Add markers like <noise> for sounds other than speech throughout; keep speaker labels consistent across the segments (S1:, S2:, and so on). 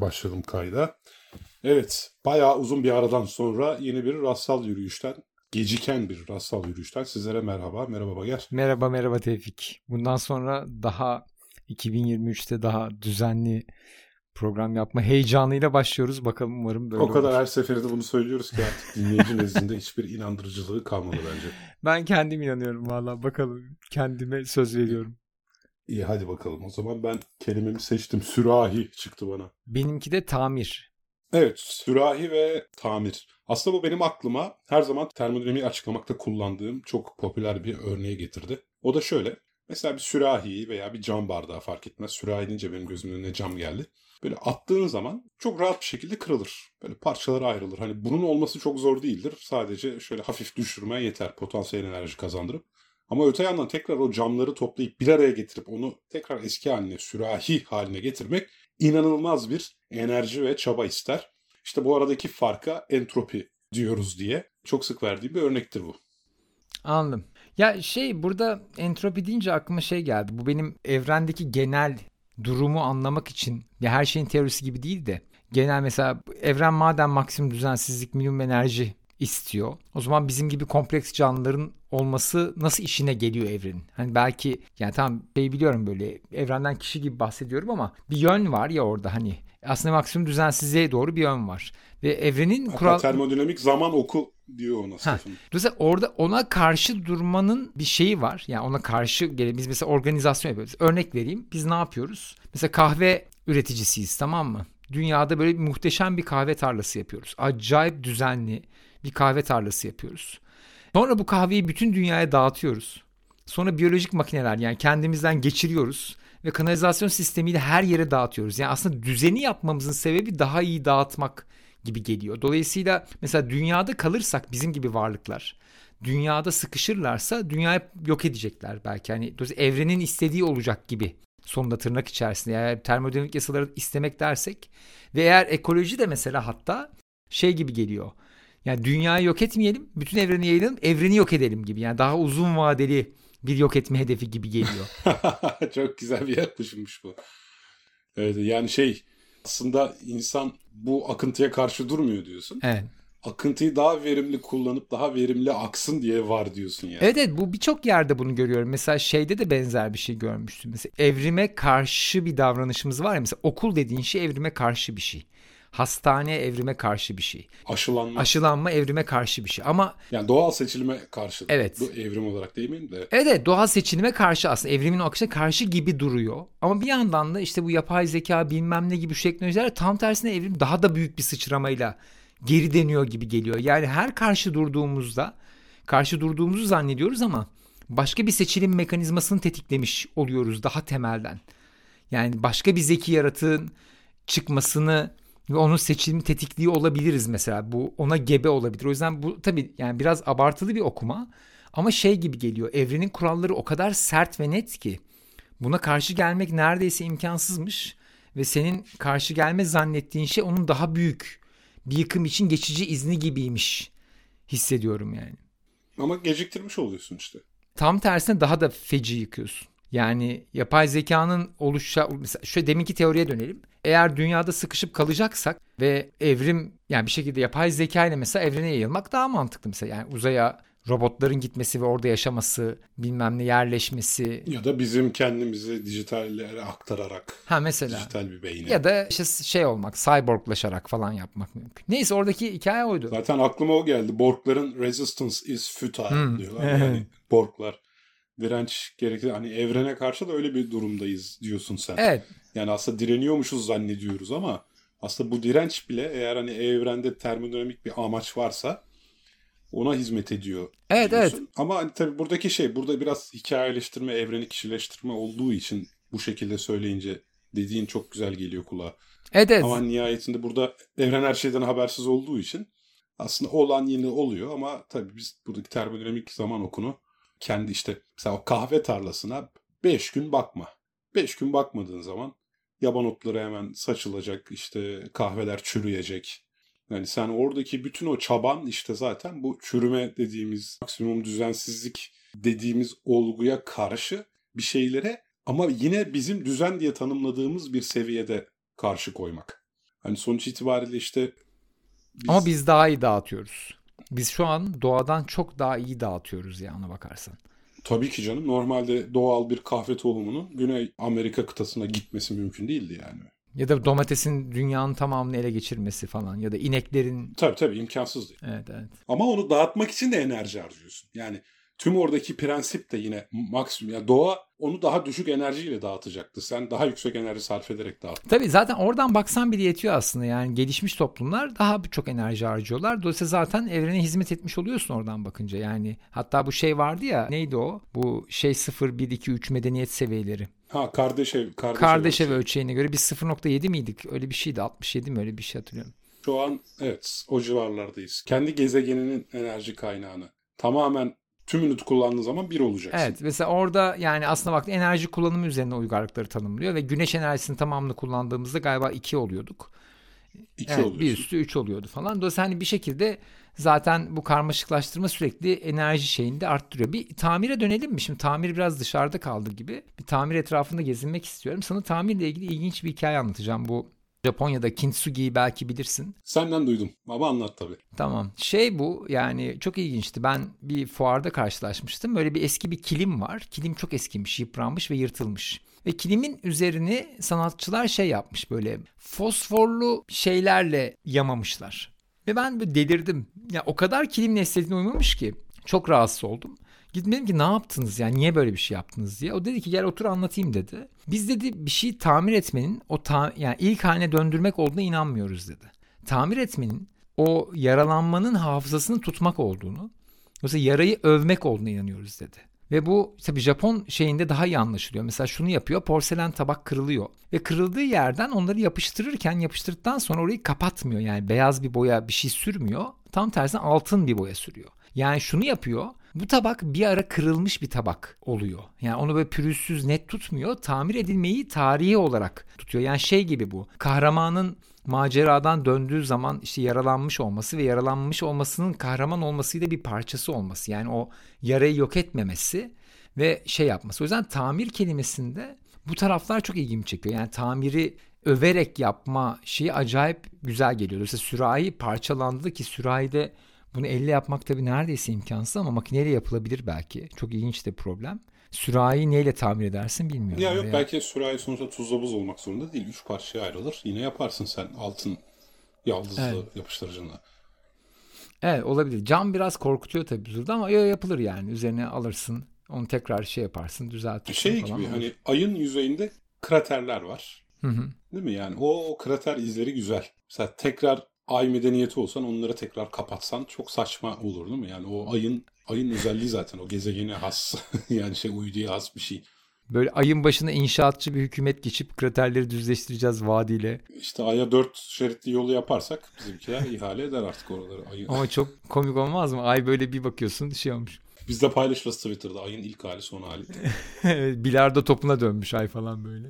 S1: başladım kayda. Evet, bayağı uzun bir aradan sonra yeni bir rastsal yürüyüşten, geciken bir rastsal yürüyüşten sizlere merhaba. Merhaba Bager.
S2: Merhaba merhaba Tevfik. Bundan sonra daha 2023'te daha düzenli program yapma heyecanıyla başlıyoruz. Bakalım umarım böyle
S1: O kadar
S2: olur.
S1: her seferinde bunu söylüyoruz ki artık dinleyici nezdinde hiçbir inandırıcılığı kalmadı bence.
S2: Ben kendim inanıyorum valla. Bakalım kendime söz veriyorum.
S1: İyi hadi bakalım. O zaman ben kelimemi seçtim. Sürahi çıktı bana.
S2: Benimki de tamir.
S1: Evet, sürahi ve tamir. Aslında bu benim aklıma her zaman termodinamiği açıklamakta kullandığım çok popüler bir örneği getirdi. O da şöyle. Mesela bir sürahi veya bir cam bardağı fark etmez. Sürahi deyince benim gözümün önüne cam geldi. Böyle attığın zaman çok rahat bir şekilde kırılır. Böyle parçalara ayrılır. Hani bunun olması çok zor değildir. Sadece şöyle hafif düşürmeye yeter potansiyel enerji kazandırıp. Ama öte yandan tekrar o camları toplayıp bir araya getirip onu tekrar eski haline, sürahi haline getirmek inanılmaz bir enerji ve çaba ister. İşte bu aradaki farka entropi diyoruz diye çok sık verdiğim bir örnektir bu.
S2: Anladım. Ya şey burada entropi deyince aklıma şey geldi. Bu benim evrendeki genel durumu anlamak için ya her şeyin teorisi gibi değil de genel mesela evren madem maksimum düzensizlik minimum enerji istiyor. O zaman bizim gibi kompleks canlıların olması nasıl işine geliyor evrenin? Hani belki yani tamam şey biliyorum böyle evrenden kişi gibi bahsediyorum ama bir yön var ya orada hani aslında maksimum düzensizliğe doğru bir yön var. Ve evrenin
S1: Hatta
S2: kural...
S1: termodinamik zaman oku diyor ona Stephen.
S2: Dolayısıyla orada ona karşı durmanın bir şeyi var. Yani ona karşı biz mesela organizasyon yapıyoruz. Örnek vereyim. Biz ne yapıyoruz? Mesela kahve üreticisiyiz tamam mı? Dünyada böyle bir muhteşem bir kahve tarlası yapıyoruz. Acayip düzenli bir kahve tarlası yapıyoruz. Sonra bu kahveyi bütün dünyaya dağıtıyoruz. Sonra biyolojik makineler yani kendimizden geçiriyoruz ve kanalizasyon sistemiyle her yere dağıtıyoruz. Yani aslında düzeni yapmamızın sebebi daha iyi dağıtmak gibi geliyor. Dolayısıyla mesela dünyada kalırsak bizim gibi varlıklar dünyada sıkışırlarsa dünyayı yok edecekler belki. Hani evrenin istediği olacak gibi sonunda tırnak içerisinde. Yani termodinamik yasaları istemek dersek ve eğer ekoloji de mesela hatta şey gibi geliyor. Yani dünyayı yok etmeyelim, bütün evreni yayalım, evreni yok edelim gibi. Yani daha uzun vadeli bir yok etme hedefi gibi geliyor. <laughs>
S1: Çok güzel bir yaklaşımmış bu. Evet, yani şey aslında insan bu akıntıya karşı durmuyor diyorsun.
S2: Evet.
S1: Akıntıyı daha verimli kullanıp daha verimli aksın diye var diyorsun yani.
S2: Evet evet bu birçok yerde bunu görüyorum. Mesela şeyde de benzer bir şey görmüştüm. Mesela evrime karşı bir davranışımız var ya. Mesela okul dediğin şey evrime karşı bir şey. Hastane evrime karşı bir şey.
S1: Aşılanma.
S2: Aşılanma evrime karşı bir şey. Ama
S1: yani doğal seçilime karşı.
S2: Evet.
S1: Bu evrim olarak değil mi? De.
S2: evet, evet doğal seçilime karşı aslında evrimin o akışına karşı gibi duruyor. Ama bir yandan da işte bu yapay zeka bilmem ne gibi teknolojiler tam tersine evrim daha da büyük bir sıçramayla geri deniyor gibi geliyor. Yani her karşı durduğumuzda karşı durduğumuzu zannediyoruz ama başka bir seçilim mekanizmasını tetiklemiş oluyoruz daha temelden. Yani başka bir zeki yaratığın çıkmasını ve onun seçilimi tetikliği olabiliriz mesela. Bu ona gebe olabilir. O yüzden bu tabii yani biraz abartılı bir okuma ama şey gibi geliyor. Evrenin kuralları o kadar sert ve net ki buna karşı gelmek neredeyse imkansızmış ve senin karşı gelme zannettiğin şey onun daha büyük bir yıkım için geçici izni gibiymiş hissediyorum yani.
S1: Ama geciktirmiş oluyorsun işte.
S2: Tam tersine daha da feci yıkıyorsun. Yani yapay zekanın oluşa mesela şu deminki teoriye dönelim. Eğer dünyada sıkışıp kalacaksak ve evrim yani bir şekilde yapay zeka ile mesela evrene yayılmak daha mantıklı mesela. Yani uzaya robotların gitmesi ve orada yaşaması, bilmem ne yerleşmesi.
S1: Ya da bizim kendimizi dijitallere aktararak.
S2: Ha mesela.
S1: Dijital bir beyni.
S2: Ya da işte şey olmak, cyborglaşarak falan yapmak mümkün. Neyse oradaki hikaye oydu.
S1: Zaten aklıma o geldi. Borgların resistance is futile hmm. diyorlar. Yani Borglar direnç gerekli. Hani evrene karşı da öyle bir durumdayız diyorsun sen.
S2: Evet.
S1: Yani aslında direniyormuşuz zannediyoruz ama aslında bu direnç bile eğer hani evrende termodinamik bir amaç varsa ona hizmet ediyor.
S2: Evet
S1: diyorsun.
S2: evet.
S1: Ama hani tabii buradaki şey burada biraz hikayeleştirme, evreni kişileştirme olduğu için bu şekilde söyleyince dediğin çok güzel geliyor kulağa.
S2: Evet, evet.
S1: Ama nihayetinde burada evren her şeyden habersiz olduğu için aslında olan yine oluyor ama tabii biz buradaki termodinamik zaman okunu kendi işte mesela o kahve tarlasına 5 gün bakma. 5 gün bakmadığın zaman yaban otları hemen saçılacak, işte kahveler çürüyecek. Yani sen oradaki bütün o çaban işte zaten bu çürüme dediğimiz maksimum düzensizlik dediğimiz olguya karşı bir şeylere ama yine bizim düzen diye tanımladığımız bir seviyede karşı koymak. Hani sonuç itibariyle işte
S2: biz... Ama biz daha iyi dağıtıyoruz. Biz şu an doğadan çok daha iyi dağıtıyoruz ya ona bakarsan.
S1: Tabii ki canım. Normalde doğal bir kahve tohumunun Güney Amerika kıtasına gitmesi mümkün değildi yani.
S2: Ya da domatesin dünyanın tamamını ele geçirmesi falan ya da ineklerin...
S1: Tabii tabii imkansız değil.
S2: Evet evet.
S1: Ama onu dağıtmak için de enerji harcıyorsun. Yani tüm oradaki prensip de yine maksimum. Yani doğa onu daha düşük enerjiyle dağıtacaktı. Sen daha yüksek enerji sarf ederek dağıttın.
S2: Tabii zaten oradan baksan bile yetiyor aslında. Yani gelişmiş toplumlar daha çok enerji harcıyorlar. Dolayısıyla zaten evrene hizmet etmiş oluyorsun oradan bakınca. Yani hatta bu şey vardı ya neydi o? Bu şey 0, 1, 2, 3 medeniyet seviyeleri.
S1: Ha kardeş ev.
S2: Kardeş, kardeş ev ölçeğine göre biz 0.7 miydik? Öyle bir şeydi. 67 mi öyle bir şey hatırlıyorum.
S1: Şu an evet o civarlardayız. Kendi gezegeninin enerji kaynağını tamamen tümünü kullandığı zaman bir olacaksın.
S2: Evet mesela orada yani aslında bak enerji kullanımı üzerine uygarlıkları tanımlıyor ve güneş enerjisinin tamamını kullandığımızda galiba iki oluyorduk.
S1: İki
S2: evet, oluyorsun. Bir üstü üç oluyordu falan. Dolayısıyla hani bir şekilde zaten bu karmaşıklaştırma sürekli enerji şeyini de arttırıyor. Bir tamire dönelim mi? Şimdi tamir biraz dışarıda kaldı gibi. Bir tamir etrafında gezinmek istiyorum. Sana tamirle ilgili ilginç bir hikaye anlatacağım. Bu Japonya'da kintsugi'yi belki bilirsin.
S1: Senden duydum ama anlat tabii.
S2: Tamam. Şey bu yani çok ilginçti. Ben bir fuarda karşılaşmıştım. Böyle bir eski bir kilim var. Kilim çok eskimiş, yıpranmış ve yırtılmış. Ve kilimin üzerini sanatçılar şey yapmış böyle fosforlu şeylerle yamamışlar. Ve ben böyle delirdim. Ya o kadar kilimin estetiğine uymamış ki. Çok rahatsız oldum. Gitmedim ki ne yaptınız yani niye böyle bir şey yaptınız diye. O dedi ki gel otur anlatayım dedi. Biz dedi bir şey tamir etmenin o ta, yani ilk haline döndürmek olduğuna inanmıyoruz dedi. Tamir etmenin o yaralanmanın hafızasını tutmak olduğunu, yoksa yarayı övmek olduğuna inanıyoruz dedi. Ve bu tabi Japon şeyinde daha iyi anlaşılıyor. Mesela şunu yapıyor porselen tabak kırılıyor. Ve kırıldığı yerden onları yapıştırırken yapıştırdıktan sonra orayı kapatmıyor. Yani beyaz bir boya bir şey sürmüyor. Tam tersine altın bir boya sürüyor. Yani şunu yapıyor bu tabak bir ara kırılmış bir tabak oluyor. Yani onu böyle pürüzsüz net tutmuyor. Tamir edilmeyi tarihi olarak tutuyor. Yani şey gibi bu. Kahramanın maceradan döndüğü zaman işte yaralanmış olması ve yaralanmış olmasının kahraman olmasıyla bir parçası olması. Yani o yarayı yok etmemesi ve şey yapması. O yüzden tamir kelimesinde bu taraflar çok ilgimi çekiyor. Yani tamiri överek yapma şeyi acayip güzel geliyor. Mesela sürahi parçalandı ki sürahide bunu elle yapmak tabii neredeyse imkansız ama makineyle yapılabilir belki. Çok ilginç de problem. Sürahi neyle tamir edersin bilmiyorum.
S1: Ya yok belki sürahi sonuçta tuzla buz olmak zorunda değil. Üç parçaya ayrılır. Yine yaparsın sen altın yaldızlı evet. yapıştırıcına.
S2: Evet olabilir. Cam biraz korkutuyor tabii burada ama yapılır yani. Üzerine alırsın. Onu tekrar şey yaparsın düzeltirsin
S1: şey
S2: falan.
S1: gibi olur. hani ayın yüzeyinde kraterler var. Hı hı. Değil mi yani? O, o krater izleri güzel. Mesela tekrar ay medeniyeti olsan onları tekrar kapatsan çok saçma olur değil mi? Yani o ayın ayın özelliği zaten o gezegene has <laughs> yani şey uyduya has bir şey.
S2: Böyle ayın başına inşaatçı bir hükümet geçip kraterleri düzleştireceğiz vaadiyle.
S1: İşte aya dört şeritli yolu yaparsak bizimkiler ihale eder artık oraları. Ayı.
S2: Ama çok komik olmaz mı? Ay böyle bir bakıyorsun şey olmuş.
S1: Biz de paylaşırız Twitter'da ayın ilk hali son hali. <laughs>
S2: Bilardo topuna dönmüş ay falan böyle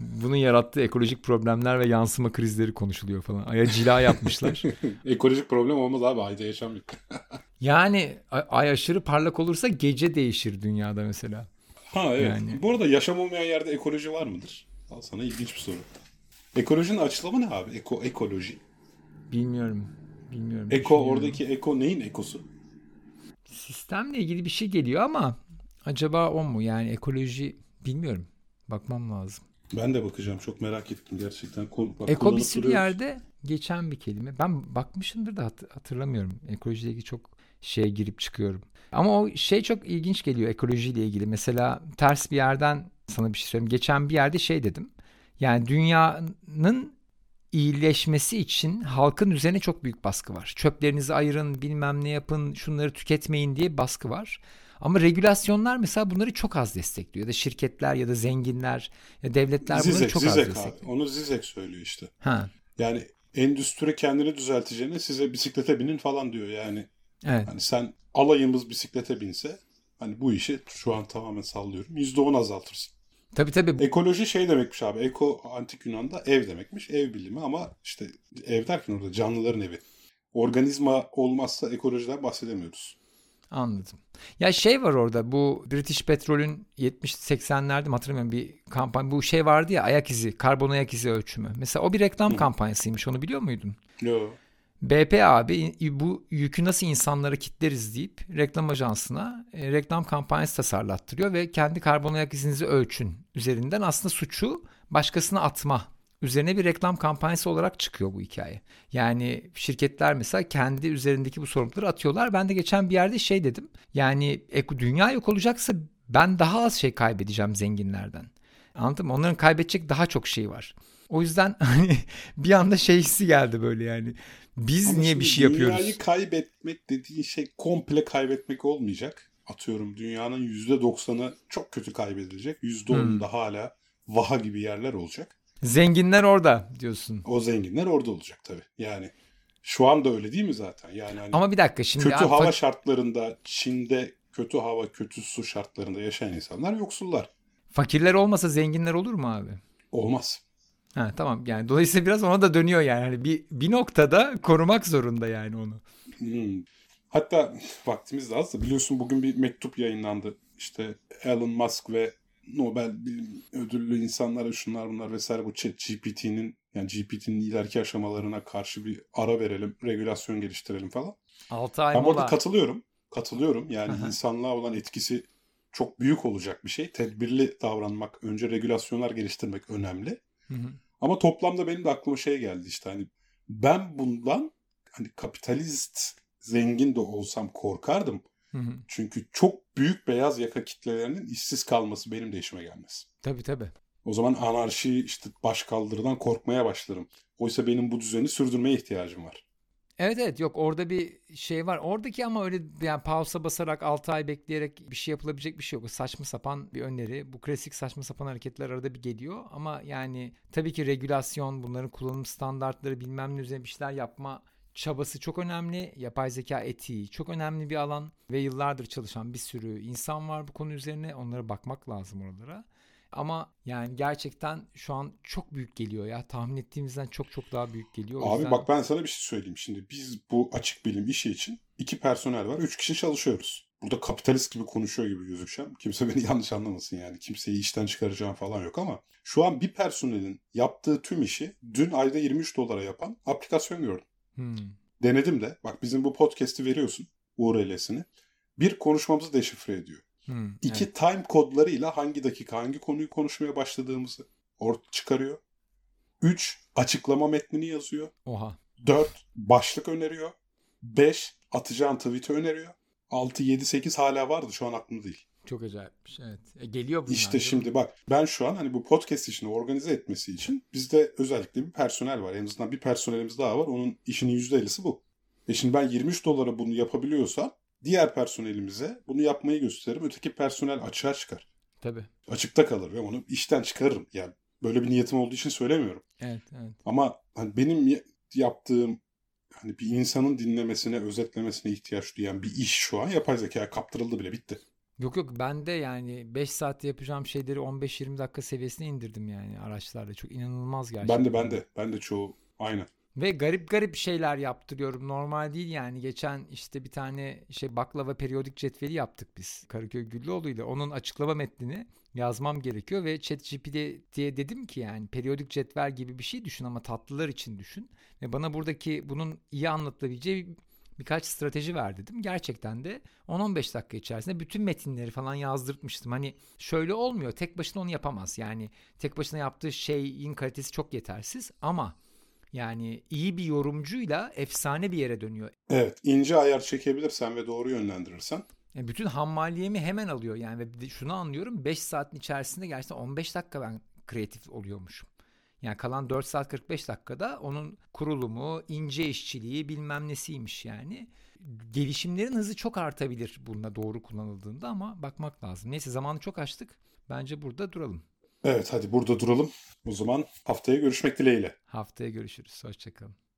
S2: bunun yarattığı ekolojik problemler ve yansıma krizleri konuşuluyor falan. Ay'a cila yapmışlar. <laughs>
S1: ekolojik problem olmaz abi ayda yaşamıyor. <laughs>
S2: yani ay aşırı parlak olursa gece değişir dünyada mesela.
S1: Ha evet. Yani... Bu arada yaşam olmayan yerde ekoloji var mıdır? Al sana ilginç bir soru. Ekolojinin açılımı ne abi? Eko, ekoloji.
S2: Bilmiyorum. Bilmiyorum.
S1: Eko oradaki eko neyin ekosu?
S2: Sistemle ilgili bir şey geliyor ama acaba o mu? Yani ekoloji bilmiyorum. Bakmam lazım.
S1: Ben de bakacağım. Çok merak ettim gerçekten. Bak,
S2: Eko bir yerde geçen bir kelime. Ben bakmışımdır da hatırlamıyorum. Ekolojiyle ilgili çok şeye girip çıkıyorum. Ama o şey çok ilginç geliyor ekolojiyle ilgili. Mesela ters bir yerden sana bir şey söyleyeyim. Geçen bir yerde şey dedim. Yani dünyanın iyileşmesi için halkın üzerine çok büyük baskı var. Çöplerinizi ayırın, bilmem ne yapın, şunları tüketmeyin diye baskı var. Ama regülasyonlar mesela bunları çok az destekliyor. Ya da şirketler ya da zenginler ya devletler Zizek, bunları çok Zizek az destekliyor.
S1: Abi. Onu Zizek söylüyor işte. Ha. Yani endüstri kendini düzelteceğine size bisiklete binin falan diyor yani. Evet. Hani sen alayımız bisiklete binse hani bu işi şu an tamamen sallıyorum. %10 azaltırsın.
S2: Tabii tabii.
S1: Ekoloji şey demekmiş abi. Eko antik Yunan'da ev demekmiş. Ev bilimi ama işte ev derken orada canlıların evi. Organizma olmazsa ekolojiden bahsedemiyoruz.
S2: Anladım. Ya şey var orada bu British Petrol'ün 70-80'lerde mi hatırlamıyorum bir kampanya. Bu şey vardı ya ayak izi, karbon ayak izi ölçümü. Mesela o bir reklam
S1: Hı.
S2: kampanyasıymış onu biliyor muydun?
S1: Yo.
S2: BP abi bu yükü nasıl insanlara kitleriz deyip reklam ajansına e, reklam kampanyası tasarlattırıyor ve kendi karbon ayak izinizi ölçün üzerinden aslında suçu başkasına atma üzerine bir reklam kampanyası olarak çıkıyor bu hikaye. Yani şirketler mesela kendi üzerindeki bu sorumlulukları atıyorlar. Ben de geçen bir yerde şey dedim. Yani e, dünya yok olacaksa ben daha az şey kaybedeceğim zenginlerden. Anladın mı? Onların kaybedecek daha çok şey var. O yüzden <laughs> hani bir anda şey hissi geldi böyle yani. Biz
S1: Ama
S2: niye bir şey yapıyoruz?
S1: Dünyayı kaybetmek dediğin şey komple kaybetmek olmayacak. Atıyorum dünyanın %90'ı çok kötü kaybedilecek. %10'unda
S2: Hmm.
S1: hala vaha gibi yerler olacak.
S2: Zenginler orada diyorsun.
S1: O zenginler orada olacak tabii. Yani şu anda öyle değil mi zaten? Yani hani
S2: Ama bir dakika şimdi
S1: kötü
S2: abi,
S1: hava
S2: fak-
S1: şartlarında Çin'de kötü hava, kötü su şartlarında yaşayan insanlar yoksullar.
S2: fakirler olmasa zenginler olur mu abi?
S1: Olmaz.
S2: Ha tamam yani dolayısıyla biraz ona da dönüyor yani. Hani bir bir noktada korumak zorunda yani onu.
S1: Hmm. Hatta vaktimiz de az da biliyorsun bugün bir mektup yayınlandı. İşte Elon Musk ve Nobel bilim ödüllü insanlara şunlar bunlar vesaire bu chat GPT'nin yani GPT'nin ileriki aşamalarına karşı bir ara verelim, regülasyon geliştirelim falan.
S2: 6 ay
S1: Ben burada
S2: mola.
S1: katılıyorum. Katılıyorum. Yani insanlığa olan etkisi çok büyük olacak bir şey. Tedbirli davranmak, önce regülasyonlar geliştirmek önemli.
S2: Hı hı.
S1: Ama toplamda benim de aklıma şey geldi işte hani ben bundan hani kapitalist zengin de olsam korkardım.
S2: Hı hı.
S1: Çünkü çok büyük beyaz yaka kitlelerinin işsiz kalması benim de işime gelmez.
S2: Tabii tabii.
S1: O zaman anarşi işte başkaldırıdan korkmaya başlarım. Oysa benim bu düzeni sürdürmeye ihtiyacım var.
S2: Evet evet yok orada bir şey var. Oradaki ama öyle yani pausa basarak 6 ay bekleyerek bir şey yapılabilecek bir şey yok. Saçma sapan bir öneri. Bu klasik saçma sapan hareketler arada bir geliyor. Ama yani tabii ki regülasyon, bunların kullanım standartları bilmem ne üzerine bir şeyler yapma çabası çok önemli. Yapay zeka etiği çok önemli bir alan. Ve yıllardır çalışan bir sürü insan var bu konu üzerine. Onlara bakmak lazım oralara. Ama yani gerçekten şu an çok büyük geliyor ya. Tahmin ettiğimizden çok çok daha büyük geliyor. O
S1: Abi
S2: yüzden-
S1: bak ben sana bir şey söyleyeyim. Şimdi biz bu açık bilim işi için iki personel var. Üç kişi çalışıyoruz. Burada kapitalist gibi konuşuyor gibi gözükeceğim. Kimse beni <laughs> yanlış anlamasın yani. Kimseyi işten çıkaracağım falan yok ama şu an bir personelin yaptığı tüm işi dün ayda 23 dolara yapan aplikasyon gördüm.
S2: Hmm.
S1: Denedim de. Bak bizim bu podcast'i veriyorsun URL'sini. Bir konuşmamızı deşifre ediyor.
S2: Hmm,
S1: İki
S2: evet.
S1: time kodlarıyla hangi dakika hangi konuyu konuşmaya başladığımızı ort çıkarıyor. Üç açıklama metnini yazıyor.
S2: Oha.
S1: 4 başlık öneriyor. 5 atacağın tweet'i öneriyor. 6, 7, 8 hala vardı şu an aklımda değil.
S2: Çok acayipmiş. Evet. E, geliyor bunlar.
S1: işte şimdi bak ben şu an hani bu podcast işini organize etmesi için bizde özellikle bir personel var. En azından bir personelimiz daha var. Onun işinin %50'si bu. E şimdi ben 23 dolara bunu yapabiliyorsam diğer personelimize bunu yapmayı gösteririm. Öteki personel açığa çıkar.
S2: Tabii.
S1: Açıkta kalır ve onu işten çıkarırım. Yani böyle bir niyetim olduğu için söylemiyorum.
S2: Evet, evet.
S1: Ama hani benim ya- yaptığım hani bir insanın dinlemesine, özetlemesine ihtiyaç duyan bir iş şu an yapay zekaya kaptırıldı bile bitti.
S2: Yok yok ben de yani 5 saatte yapacağım şeyleri 15-20 dakika seviyesine indirdim yani araçlarda. Çok inanılmaz gerçekten.
S1: Ben de ben de ben de çoğu aynı.
S2: Ve garip garip şeyler yaptırıyorum. Normal değil yani. Geçen işte bir tane şey baklava periyodik cetveli yaptık biz. Karaköy Güllüoğlu ile. Onun açıklama metnini yazmam gerekiyor ve ChatGPT'ye dedim ki yani periyodik cetvel gibi bir şey düşün ama tatlılar için düşün. Ve bana buradaki bunun iyi anlatılabileceği birkaç strateji ver dedim. Gerçekten de 10-15 dakika içerisinde bütün metinleri falan yazdırtmıştım. Hani şöyle olmuyor. Tek başına onu yapamaz. Yani tek başına yaptığı şeyin kalitesi çok yetersiz ama yani iyi bir yorumcuyla efsane bir yere dönüyor.
S1: Evet ince ayar çekebilirsen ve doğru yönlendirirsen
S2: Yani bütün hammaliyemi hemen alıyor yani ve şunu anlıyorum 5 saatin içerisinde gerçekten 15 dakika ben kreatif oluyormuşum. Yani kalan 4 saat 45 dakikada onun kurulumu, ince işçiliği bilmem nesiymiş yani. Gelişimlerin hızı çok artabilir bununla doğru kullanıldığında ama bakmak lazım. Neyse zamanı çok açtık. Bence burada duralım.
S1: evet hadi burada duralım. O zaman haftaya görüşmek dileğiyle.
S2: Haftaya görüşürüz. Hoşçakalın.